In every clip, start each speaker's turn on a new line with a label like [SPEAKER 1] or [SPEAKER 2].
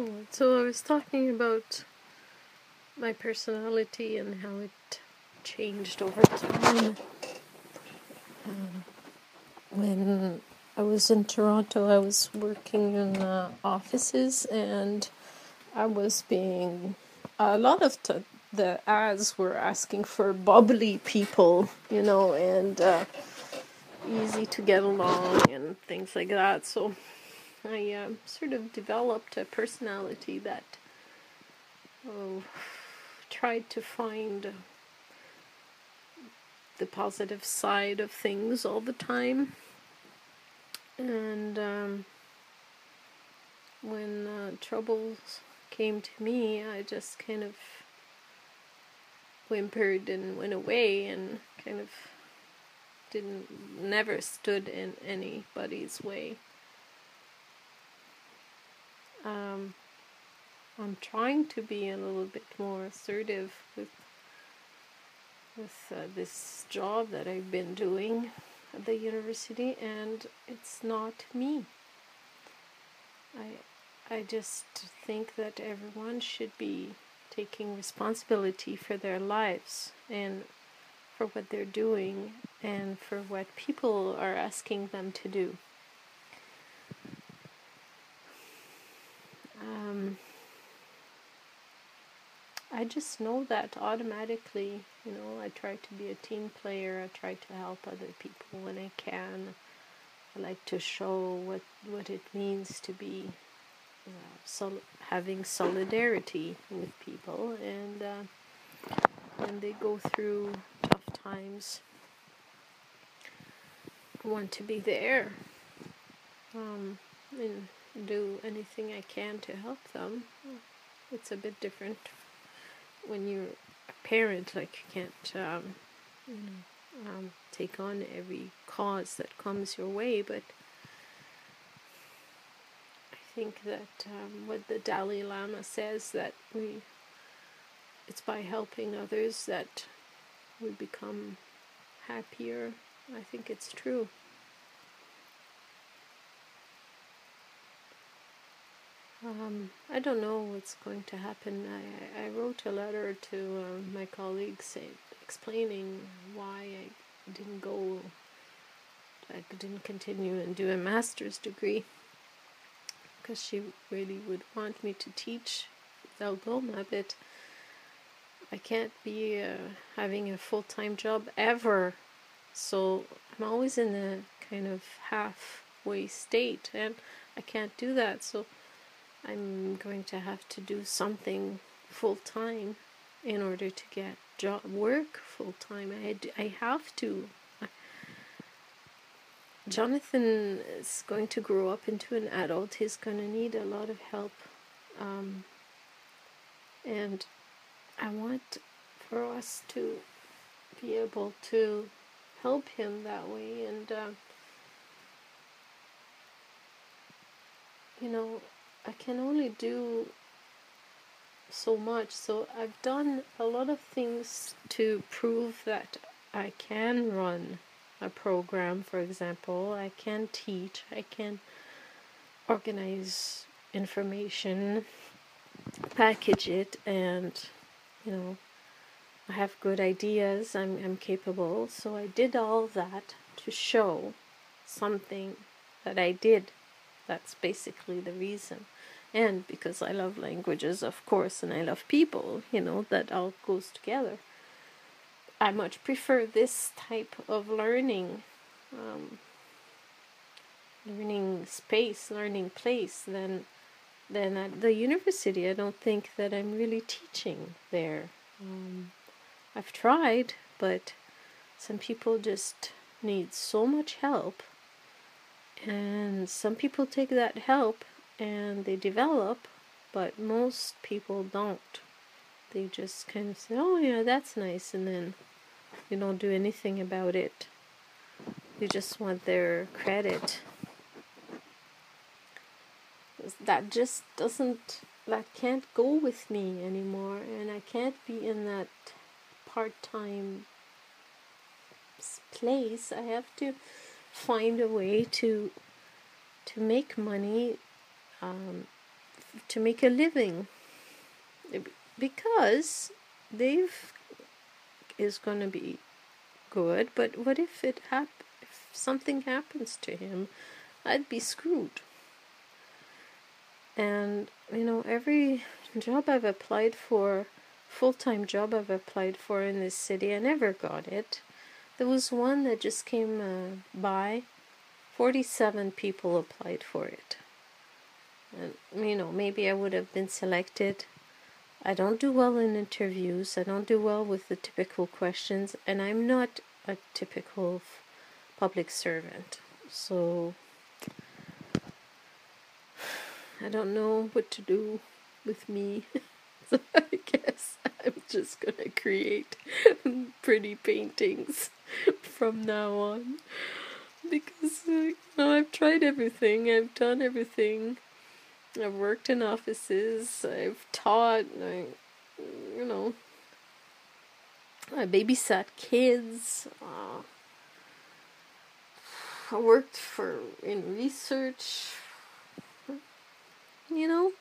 [SPEAKER 1] Oh, so I was talking about my personality and how it changed over time. Um, when I was in Toronto, I was working in uh, offices and I was being. A lot of t- the ads were asking for bubbly people, you know, and uh, easy to get along and things like that. So I uh, sort of developed a personality that oh, tried to find the positive side of things all the time. And um, when uh, troubles came to me, I just kind of whimpered and went away and kind of didn't never stood in anybody's way. Um, I'm trying to be a little bit more assertive with with uh, this job that I've been doing at the university, and it's not me. I I just think that everyone should be taking responsibility for their lives and for what they're doing and for what people are asking them to do. I just know that automatically, you know, I try to be a team player, I try to help other people when I can. I like to show what what it means to be uh, having solidarity with people and uh, when they go through tough times I want to be there um, and do anything I can to help them. It's a bit different when you're a parent, like you can't um, you know, um, take on every cause that comes your way, but I think that um, what the Dalai Lama says that we it's by helping others that we become happier. I think it's true. Um, I don't know what's going to happen. I, I wrote a letter to uh, my colleagues say, explaining why I didn't go, I didn't continue and do a master's degree because she really would want me to teach Algoma, but I can't be uh, having a full time job ever. So I'm always in a kind of halfway state, and I can't do that. So I'm going to have to do something full time in order to get job work full time. I I have to. Jonathan is going to grow up into an adult. He's going to need a lot of help, um, and I want for us to be able to help him that way. And uh, you know, I can only do so much. So I've done a lot of things to prove that I can run a program, for example. I can teach, I can organize information, package it, and you know, I have good ideas, I'm, I'm capable. So I did all that to show something that I did. That's basically the reason and because I love languages, of course, and I love people, you know, that all goes together. I much prefer this type of learning, um, learning space, learning place than than at the university. I don't think that I'm really teaching there. Um, I've tried, but some people just need so much help, and some people take that help and they develop, but most people don't. They just kind of say, oh, yeah, that's nice, and then you don't do anything about it. You just want their credit. That just doesn't, that can't go with me anymore, and I can't be in that part time place. I have to find a way to to make money um, to make a living because they've is going to be good, but what if it hap- if something happens to him? I'd be screwed. And you know, every job I've applied for, full-time job I've applied for in this city, I never got it. There was one that just came uh, by. 47 people applied for it. And you know, maybe I would have been selected I don't do well in interviews. I don't do well with the typical questions, and I'm not a typical public servant. So I don't know what to do with me. so I guess I'm just gonna create pretty paintings from now on because uh, you know I've tried everything. I've done everything. I've worked in offices, I've taught, I, you know, I babysat kids. Uh, I worked for in research. You know.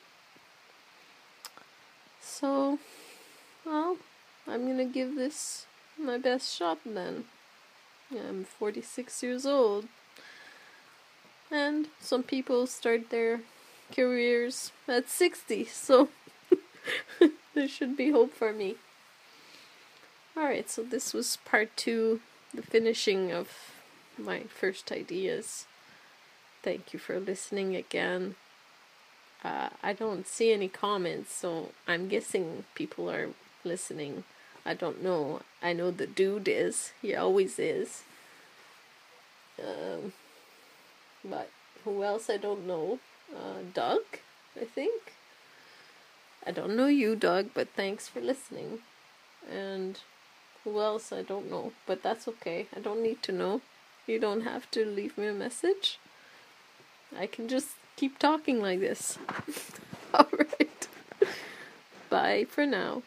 [SPEAKER 1] So, well, I'm gonna give this my best shot then. I'm 46 years old. And some people start their careers at 60, so there should be hope for me. Alright, so this was part two, the finishing of my first ideas. Thank you for listening again. Uh, I don't see any comments, so I'm guessing people are listening. I don't know. I know the dude is. He always is. Um, but who else I don't know uh, Doug, I think. I don't know you, Doug, but thanks for listening. And who else? I don't know, but that's okay. I don't need to know. You don't have to leave me a message. I can just keep talking like this. Alright. Bye for now.